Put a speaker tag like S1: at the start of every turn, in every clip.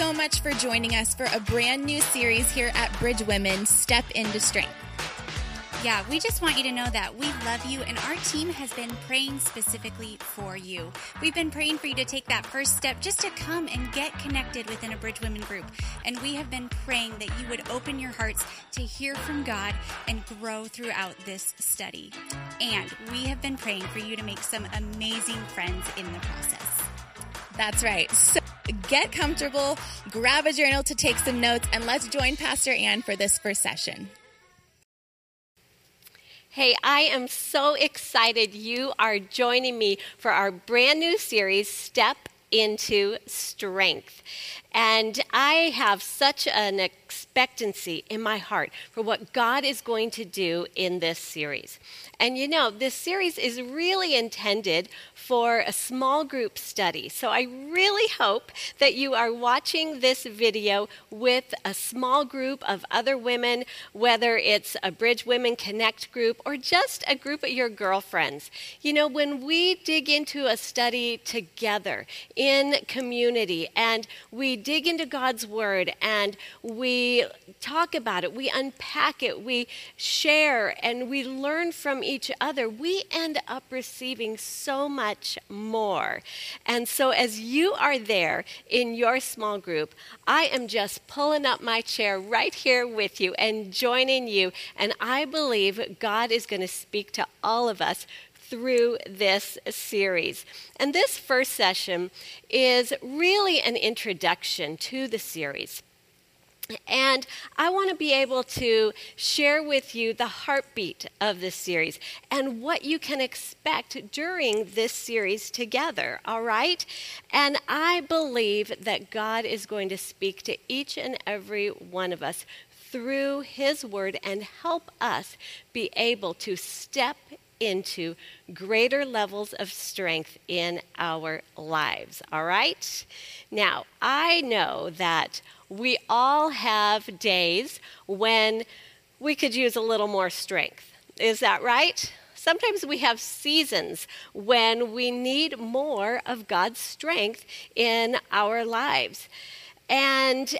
S1: so much for joining us for a brand new series here at Bridge Women Step into Strength.
S2: Yeah, we just want you to know that we love you and our team has been praying specifically for you. We've been praying for you to take that first step just to come and get connected within a Bridge Women group. And we have been praying that you would open your hearts to hear from God and grow throughout this study. And we have been praying for you to make some amazing friends in the process.
S1: That's right. So get comfortable, grab a journal to take some notes, and let's join Pastor Ann for this first session.
S3: Hey, I am so excited you are joining me for our brand new series, Step into Strength. And I have such an expectancy in my heart for what God is going to do in this series. And you know, this series is really intended for a small group study. So I really hope that you are watching this video with a small group of other women, whether it's a Bridge Women Connect group or just a group of your girlfriends. You know, when we dig into a study together in community and we dig into God's Word and we talk about it, we unpack it, we share, and we learn from each other, we end up receiving so much more. And so, as you are there in your small group, I am just pulling up my chair right here with you and joining you. And I believe God is going to speak to all of us through this series. And this first session is really an introduction to the series. And I want to be able to share with you the heartbeat of this series and what you can expect during this series together, all right? And I believe that God is going to speak to each and every one of us through His Word and help us be able to step into greater levels of strength in our lives, all right? Now, I know that we all have days when we could use a little more strength. Is that right? Sometimes we have seasons when we need more of God's strength in our lives. And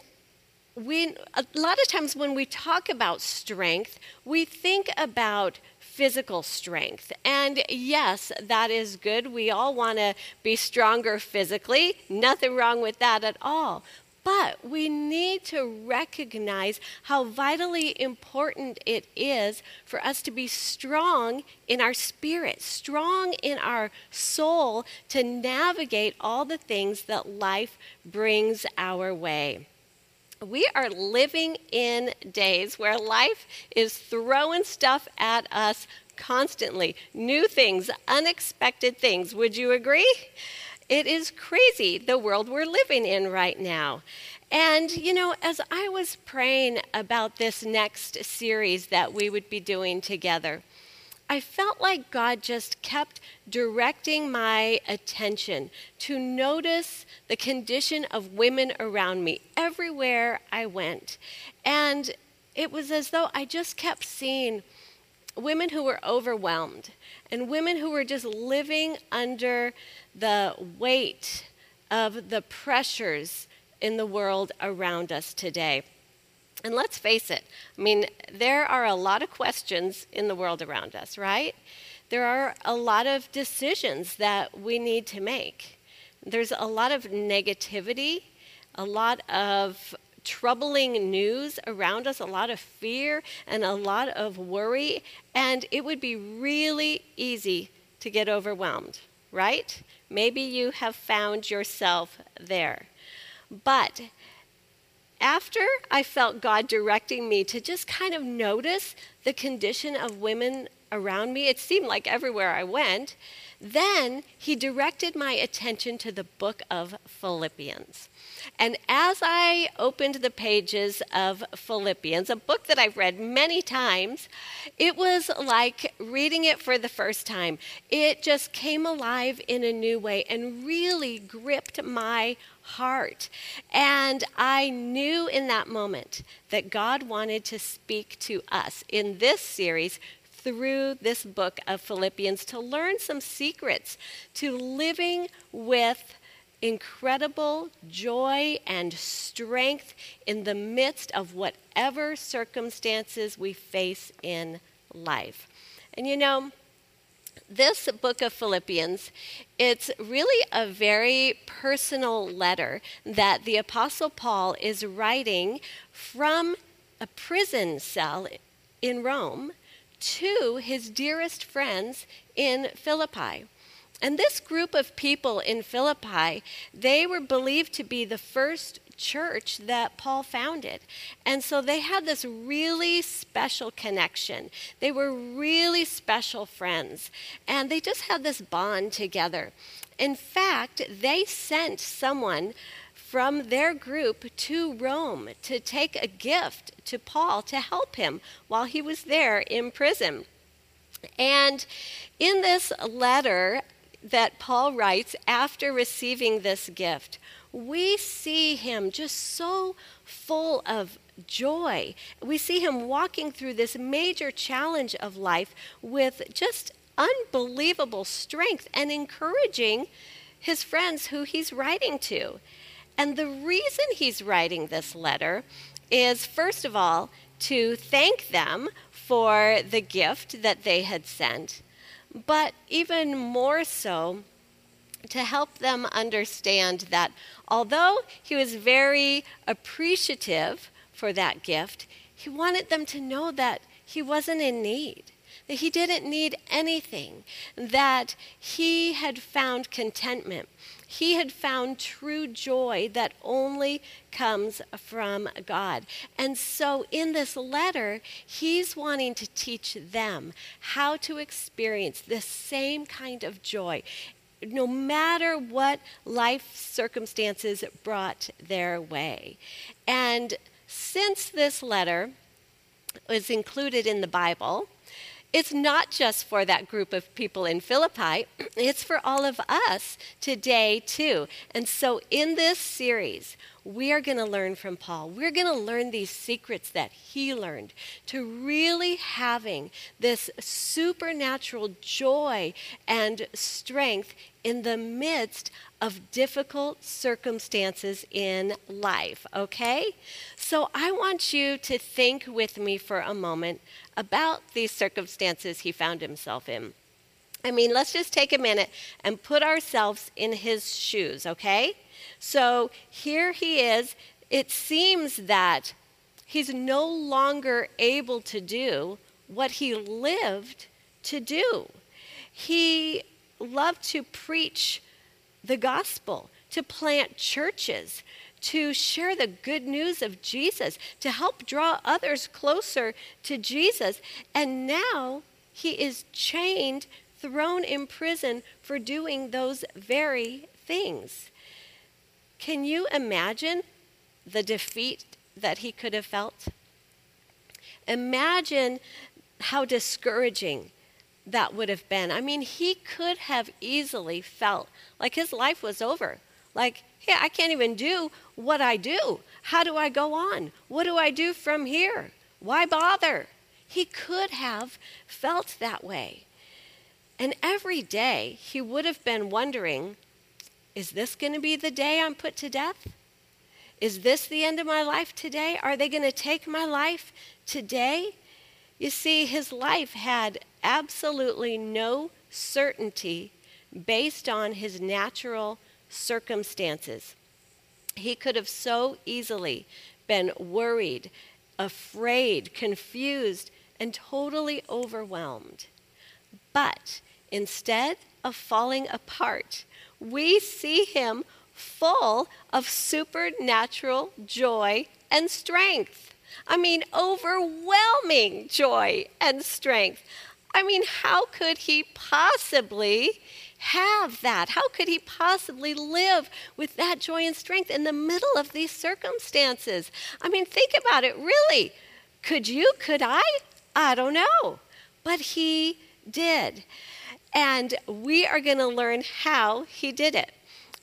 S3: we, a lot of times when we talk about strength, we think about physical strength. And yes, that is good. We all want to be stronger physically. Nothing wrong with that at all. But we need to recognize how vitally important it is for us to be strong in our spirit, strong in our soul to navigate all the things that life brings our way. We are living in days where life is throwing stuff at us constantly new things, unexpected things. Would you agree? It is crazy the world we're living in right now. And, you know, as I was praying about this next series that we would be doing together, I felt like God just kept directing my attention to notice the condition of women around me everywhere I went. And it was as though I just kept seeing women who were overwhelmed and women who were just living under the weight of the pressures in the world around us today. And let's face it, I mean, there are a lot of questions in the world around us, right? There are a lot of decisions that we need to make. There's a lot of negativity, a lot of troubling news around us, a lot of fear, and a lot of worry. And it would be really easy to get overwhelmed, right? Maybe you have found yourself there. But after I felt God directing me to just kind of notice the condition of women around me, it seemed like everywhere I went, then He directed my attention to the book of Philippians. And as I opened the pages of Philippians, a book that I've read many times, it was like reading it for the first time. It just came alive in a new way and really gripped my heart. And I knew in that moment that God wanted to speak to us in this series through this book of Philippians to learn some secrets to living with incredible joy and strength in the midst of whatever circumstances we face in life. And you know, this book of Philippians, it's really a very personal letter that the Apostle Paul is writing from a prison cell in Rome to his dearest friends in Philippi. And this group of people in Philippi, they were believed to be the first church that Paul founded. And so they had this really special connection. They were really special friends. And they just had this bond together. In fact, they sent someone from their group to Rome to take a gift to Paul to help him while he was there in prison. And in this letter, that Paul writes after receiving this gift, we see him just so full of joy. We see him walking through this major challenge of life with just unbelievable strength and encouraging his friends who he's writing to. And the reason he's writing this letter is, first of all, to thank them for the gift that they had sent but even more so to help them understand that although he was very appreciative for that gift, he wanted them to know that he wasn't in need, that he didn't need anything, that he had found contentment he had found true joy that only comes from God. And so in this letter, he's wanting to teach them how to experience this same kind of joy no matter what life circumstances brought their way. And since this letter was included in the Bible, it's not just for that group of people in Philippi, it's for all of us today, too. And so, in this series, we are going to learn from Paul. We're going to learn these secrets that he learned to really having this supernatural joy and strength in the midst of difficult circumstances in life, okay? So I want you to think with me for a moment about these circumstances he found himself in. I mean, let's just take a minute and put ourselves in his shoes, okay? So here he is. It seems that he's no longer able to do what he lived to do. He loved to preach the gospel, to plant churches, to share the good news of Jesus, to help draw others closer to Jesus. And now he is chained, thrown in prison for doing those very things. Can you imagine the defeat that he could have felt? Imagine how discouraging that would have been. I mean, he could have easily felt like his life was over. Like, hey, I can't even do what I do. How do I go on? What do I do from here? Why bother? He could have felt that way. And every day he would have been wondering is this going to be the day I'm put to death? Is this the end of my life today? Are they going to take my life today? You see, his life had absolutely no certainty based on his natural circumstances. He could have so easily been worried, afraid, confused, and totally overwhelmed. But instead of falling apart, we see him full of supernatural joy and strength. I mean, overwhelming joy and strength. I mean, how could he possibly have that? How could he possibly live with that joy and strength in the middle of these circumstances? I mean, think about it, really. Could you? Could I? I don't know. But he did. And we are going to learn how he did it.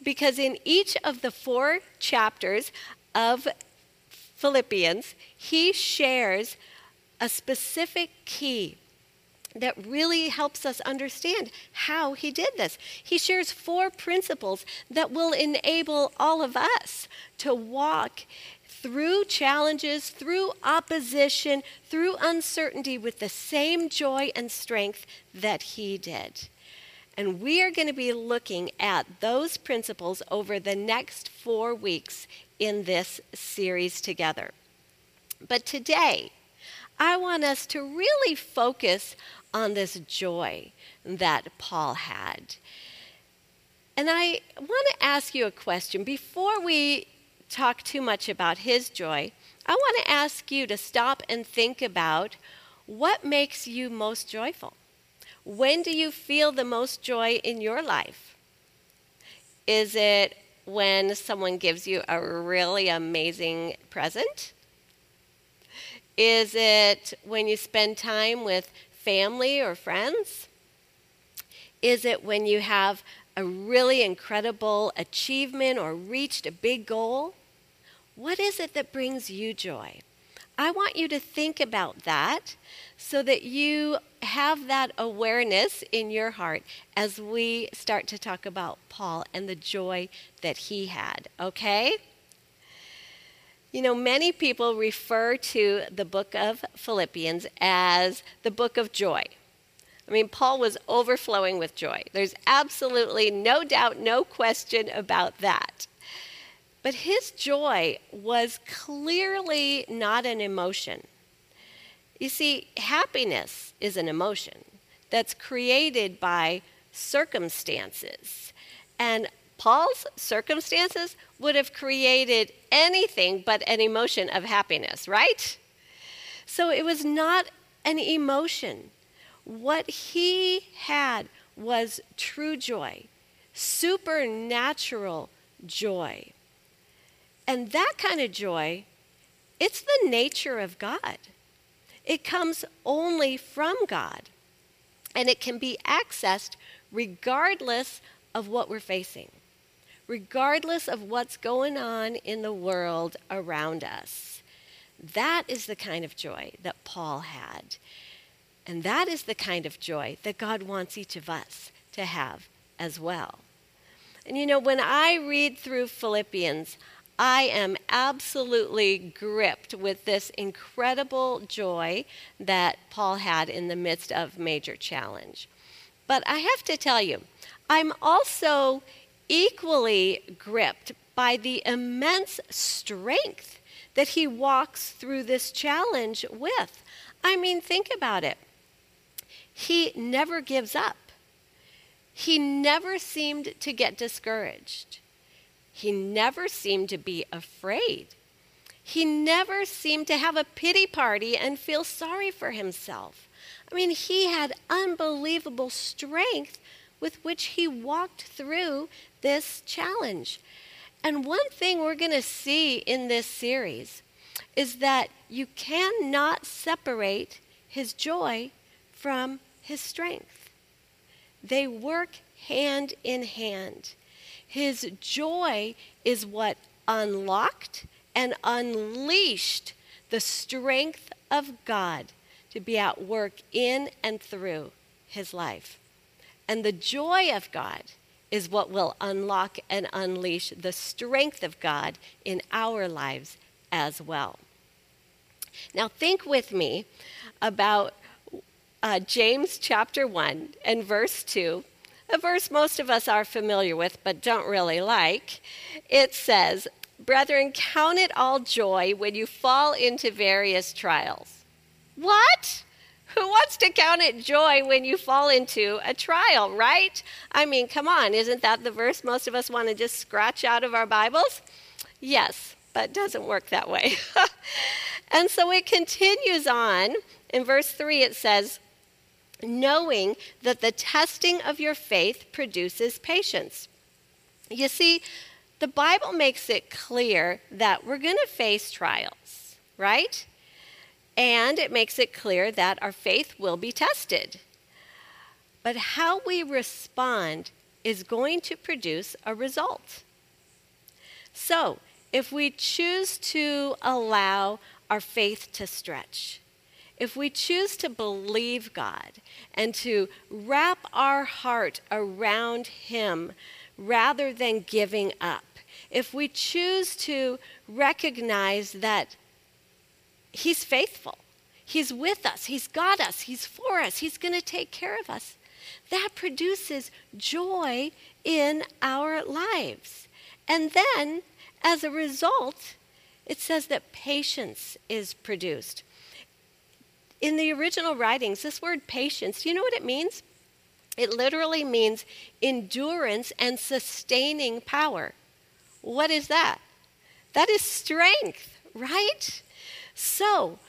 S3: Because in each of the four chapters of Philippians, he shares a specific key that really helps us understand how he did this. He shares four principles that will enable all of us to walk through challenges, through opposition, through uncertainty with the same joy and strength that he did. And we are going to be looking at those principles over the next four weeks in this series together. But today, I want us to really focus on this joy that Paul had. And I want to ask you a question. Before we talk too much about his joy, I want to ask you to stop and think about what makes you most joyful. When do you feel the most joy in your life? Is it when someone gives you a really amazing present? Is it when you spend time with family or friends? Is it when you have a really incredible achievement or reached a big goal? What is it that brings you joy? I want you to think about that so that you have that awareness in your heart as we start to talk about Paul and the joy that he had, okay? You know, many people refer to the book of Philippians as the book of joy. I mean, Paul was overflowing with joy. There's absolutely no doubt, no question about that. But his joy was clearly not an emotion. You see, happiness is an emotion that's created by circumstances. And Paul's circumstances would have created anything but an emotion of happiness, right? So it was not an emotion. What he had was true joy, supernatural joy. And that kind of joy, it's the nature of God. It comes only from God. And it can be accessed regardless of what we're facing regardless of what's going on in the world around us. That is the kind of joy that Paul had. And that is the kind of joy that God wants each of us to have as well. And you know, when I read through Philippians, I am absolutely gripped with this incredible joy that Paul had in the midst of major challenge. But I have to tell you, I'm also equally gripped by the immense strength that he walks through this challenge with. I mean, think about it. He never gives up. He never seemed to get discouraged. He never seemed to be afraid. He never seemed to have a pity party and feel sorry for himself. I mean, he had unbelievable strength with which he walked through this challenge. And one thing we're going to see in this series is that you cannot separate his joy from his strength. They work hand in hand. His joy is what unlocked and unleashed the strength of God to be at work in and through his life. And the joy of God is what will unlock and unleash the strength of God in our lives as well. Now, think with me about uh, James chapter 1 and verse 2, a verse most of us are familiar with but don't really like. It says, Brethren, count it all joy when you fall into various trials. What? Who wants to count it joy when you fall into a trial, right? I mean, come on, isn't that the verse most of us want to just scratch out of our Bibles? Yes, but doesn't work that way. and so it continues on. In verse 3, it says, knowing that the testing of your faith produces patience. You see, the Bible makes it clear that we're going to face trials, right? And it makes it clear that our faith will be tested. But how we respond is going to produce a result. So, if we choose to allow our faith to stretch, if we choose to believe God and to wrap our heart around Him rather than giving up, if we choose to recognize that He's faithful, He's with us, He's got us, He's for us, He's going to take care of us, that produces joy in our lives. And then, as a result, it says that patience is produced. In the original writings, this word patience, do you know what it means? It literally means endurance and sustaining power. What is that? That is strength, right? So,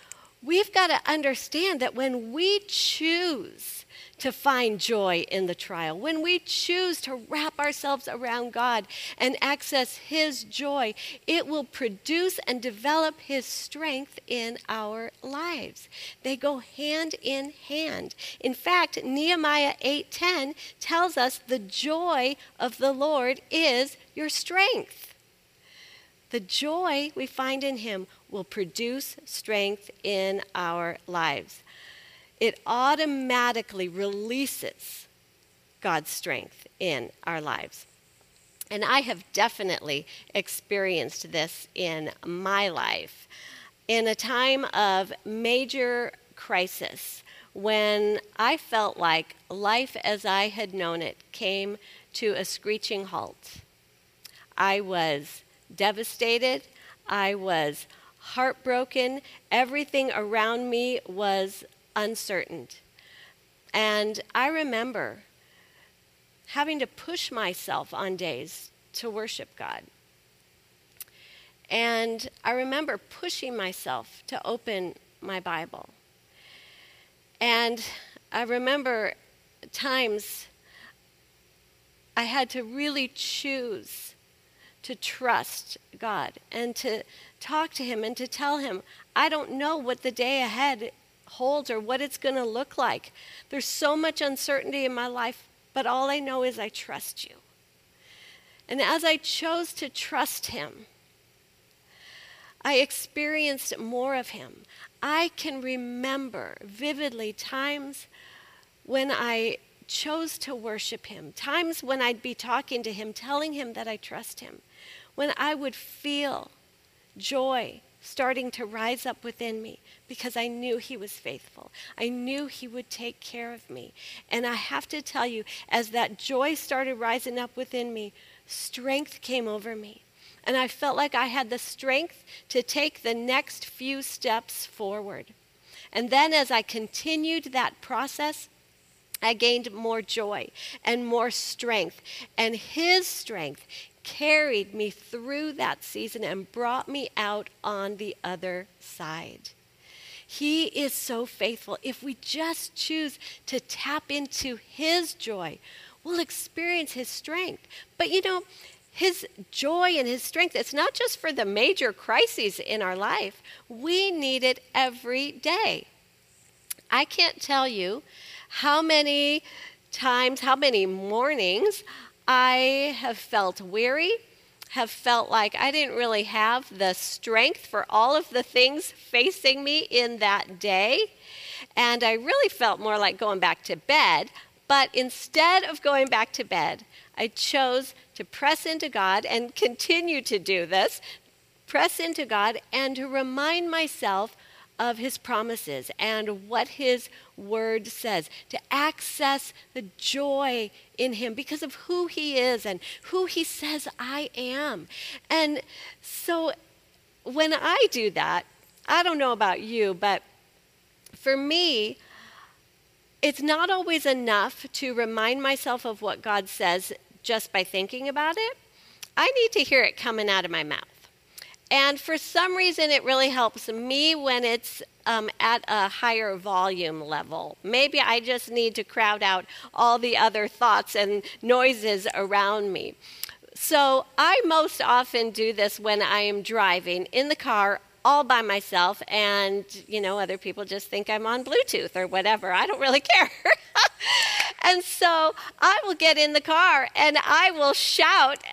S3: we've got to understand that when we choose to find joy in the trial, when we choose to wrap ourselves around God and access His joy, it will produce and develop His strength in our lives. They go hand in hand. In fact, Nehemiah 8:10 tells us the joy of the Lord is your strength. The joy we find in Him will produce strength in our lives it automatically releases God's strength in our lives. And I have definitely experienced this in my life. In a time of major crisis, when I felt like life as I had known it came to a screeching halt, I was devastated. I was heartbroken. Everything around me was uncertain. And I remember having to push myself on days to worship God. And I remember pushing myself to open my Bible. And I remember times I had to really choose to trust God and to talk to Him and to tell Him, I don't know what the day ahead holds or what it's going to look like. There's so much uncertainty in my life, but all I know is I trust you. And as I chose to trust Him, I experienced more of Him. I can remember vividly times when I chose to worship Him, times when I'd be talking to Him, telling Him that I trust Him, when I would feel joy starting to rise up within me because I knew He was faithful. I knew He would take care of me. And I have to tell you, as that joy started rising up within me, strength came over me. And I felt like I had the strength to take the next few steps forward. And then as I continued that process, I gained more joy and more strength. And His strength carried me through that season and brought me out on the other side. He is so faithful. If we just choose to tap into His joy, we'll experience His strength. But you know, His joy and His strength, it's not just for the major crises in our life, we need it every day. I can't tell you how many times, how many mornings I have felt weary, have felt like I didn't really have the strength for all of the things facing me in that day. And I really felt more like going back to bed. But instead of going back to bed, I chose to press into God and continue to do this press into God and to remind myself of his promises and what his word says, to access the joy in him because of who he is and who he says I am. And so when I do that, I don't know about you, but for me, it's not always enough to remind myself of what God says just by thinking about it. I need to hear it coming out of my mouth. And for some reason, it really helps me when it's um, at a higher volume level. Maybe I just need to crowd out all the other thoughts and noises around me. So I most often do this when I am driving in the car all by myself and you know other people just think I'm on Bluetooth or whatever. I don't really care. and so I will get in the car and I will shout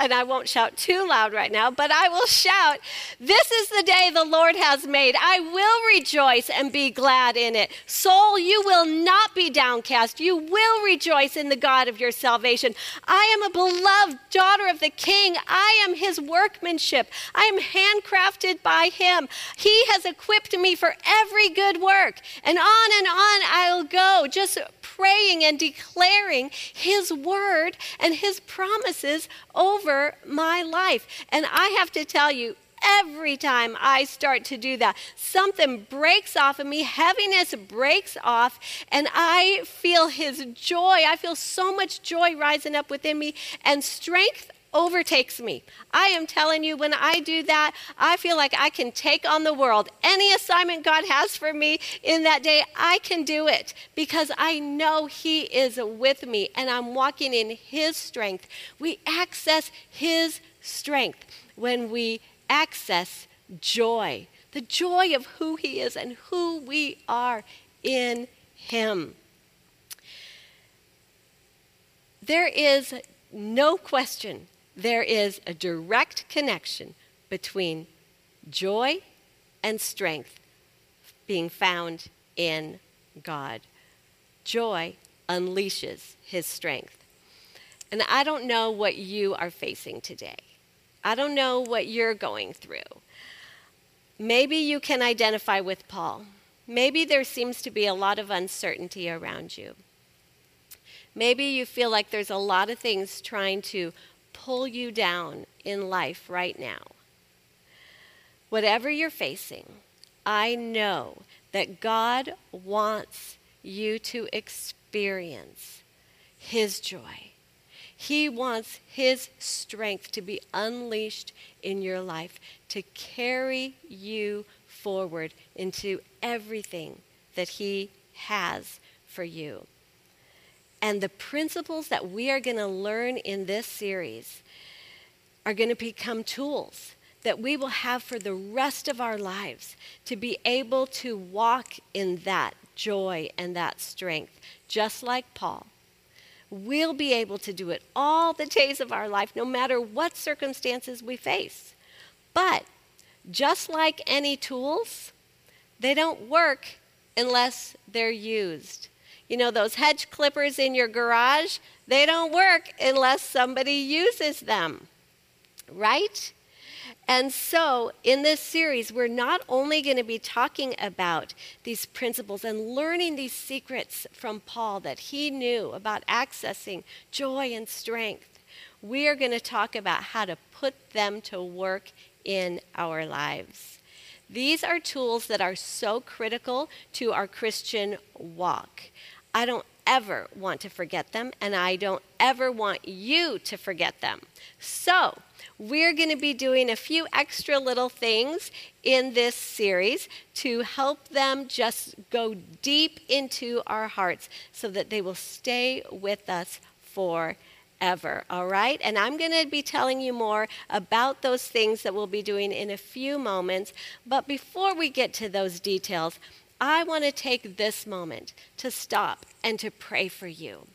S3: and I won't shout too loud right now, but I will shout, This is the day the Lord has made. I will rejoice and be glad in it. Soul, you will not be downcast. You will rejoice in the God of your salvation. I am a beloved daughter of the King. I am his workmanship. I am handcrafted by him. He has equipped me for every good work. And on and on I'll go, just praying and declaring his word and his promises over my life. And I have to tell you, every time I start to do that, something breaks off of me, heaviness breaks off, and I feel His joy. I feel so much joy rising up within me, and strength overtakes me. I am telling you, when I do that, I feel like I can take on the world. Any assignment God has for me in that day, I can do it because I know He is with me and I'm walking in His strength. We access His strength when we access joy the joy of who He is and who we are in Him. There is no question there is a direct connection between joy and strength being found in God. Joy unleashes his strength. And I don't know what you are facing today. I don't know what you're going through. Maybe you can identify with Paul. Maybe there seems to be a lot of uncertainty around you. Maybe you feel like there's a lot of things trying to pull you down in life right now. Whatever you're facing, I know that God wants you to experience His joy. He wants His strength to be unleashed in your life to carry you forward into everything that He has for you. And the principles that we are going to learn in this series are going to become tools that we will have for the rest of our lives to be able to walk in that joy and that strength, just like Paul. We'll be able to do it all the days of our life, no matter what circumstances we face. But just like any tools, they don't work unless they're used. You know, those hedge clippers in your garage, they don't work unless somebody uses them, right? And so, in this series, we're not only going to be talking about these principles and learning these secrets from Paul that he knew about accessing joy and strength, we are going to talk about how to put them to work in our lives. These are tools that are so critical to our Christian walk. I don't ever want to forget them, and I don't ever want you to forget them. So, we're going to be doing a few extra little things in this series to help them just go deep into our hearts so that they will stay with us forever. All right? And I'm going to be telling you more about those things that we'll be doing in a few moments. But before we get to those details, I want to take this moment to stop and to pray for you.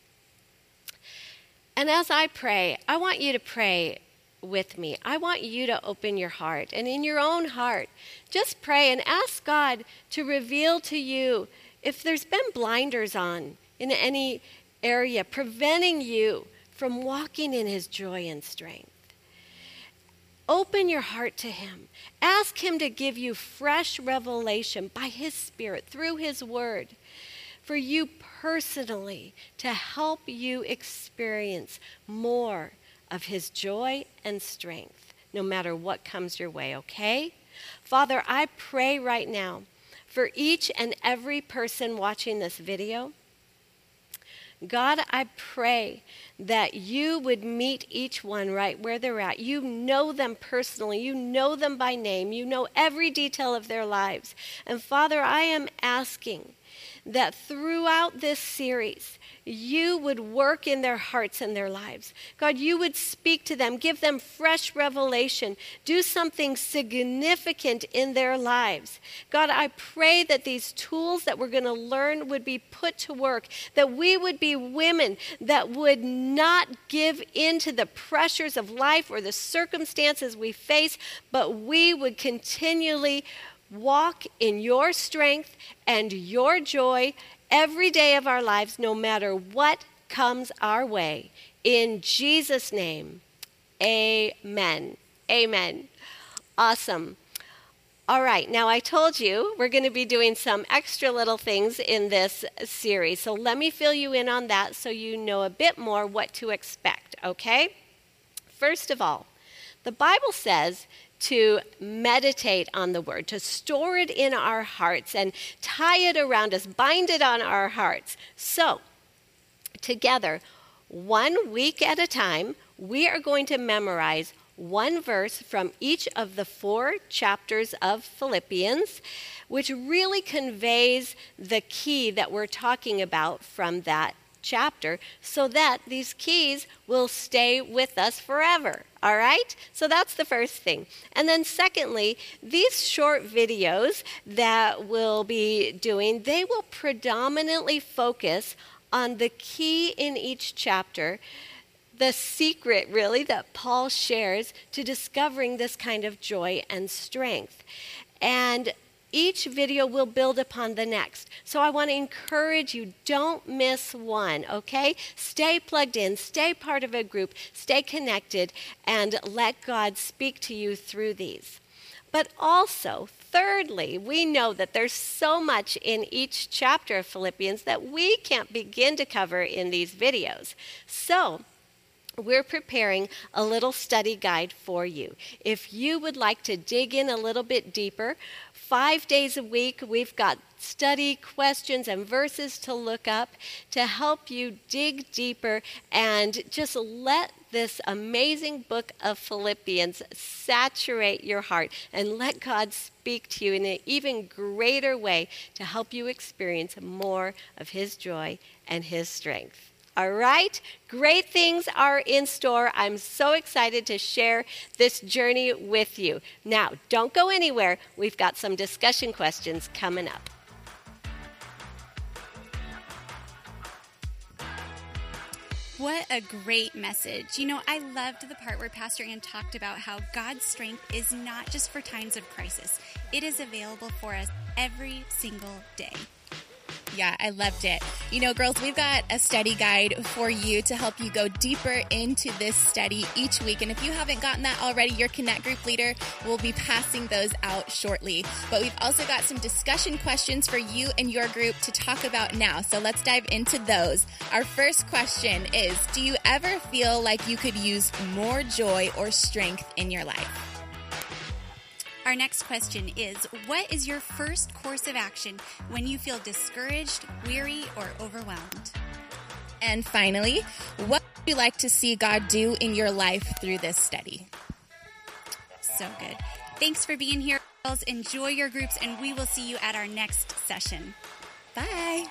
S3: And as I pray, I want you to pray with me. I want you to open your heart and in your own heart, just pray and ask God to reveal to you if there's been blinders on in any area preventing you from walking in His joy and strength. Open your heart to Him. Ask Him to give you fresh revelation by His Spirit through His Word for you personally to help you experience more of His joy and strength, no matter what comes your way, okay? Father, I pray right now for each and every person watching this video. God, I pray that you would meet each one right where they're at. You know them personally, you know them by name, you know every detail of their lives. And Father, I am asking that throughout this series, you would work in their hearts and their lives. God, you would speak to them, give them fresh revelation, do something significant in their lives. God, I pray that these tools that we're going to learn would be put to work, that we would be women that would not give in to the pressures of life or the circumstances we face, but we would continually walk in your strength and your joy every day of our lives, no matter what comes our way. In Jesus' name, amen. Amen. Awesome. All right, now I told you we're going to be doing some extra little things in this series. So let me fill you in on that so you know a bit more what to expect, okay? First of all, the Bible says to meditate on the word, to store it in our hearts and tie it around us, bind it on our hearts. So, together, one week at a time, we are going to memorize one verse from each of the four chapters of Philippians, which really conveys the key that we're talking about from that chapter so that these keys will stay with us forever. All right? So that's the first thing. And then, secondly, these short videos that we'll be doing, they will predominantly focus on the key in each chapter the secret, really, that Paul shares to discovering this kind of joy and strength. And each video will build upon the next. So I want to encourage you don't miss one, okay? Stay plugged in, stay part of a group, stay connected, and let God speak to you through these. But also, thirdly, we know that there's so much in each chapter of Philippians that we can't begin to cover in these videos. So, we're preparing a little study guide for you. If you would like to dig in a little bit deeper, five days a week, we've got study questions and verses to look up to help you dig deeper and just let this amazing book of Philippians saturate your heart and let God speak to you in an even greater way to help you experience more of His joy and His strength. All right? Great things are in store. I'm so excited to share this journey with you. Now, don't go anywhere. We've got some discussion questions coming up.
S2: What a great message. You know, I loved the part where Pastor Ann talked about how God's strength is not just for times of crisis, it is available for us every single day.
S1: Yeah, I loved it. You know, girls, we've got a study guide for you to help you go deeper into this study each week. And if you haven't gotten that already, your Connect group leader will be passing those out shortly. But we've also got some discussion questions for you and your group to talk about now. So let's dive into those. Our first question is Do you ever feel like you could use more joy or strength in your life?
S2: Our next question is What is your first course of action when you feel discouraged, weary, or overwhelmed?
S1: And finally, what would you like to see God do in your life through this study?
S2: So good. Thanks for being here, girls. Enjoy your groups, and we will see you at our next session.
S1: Bye.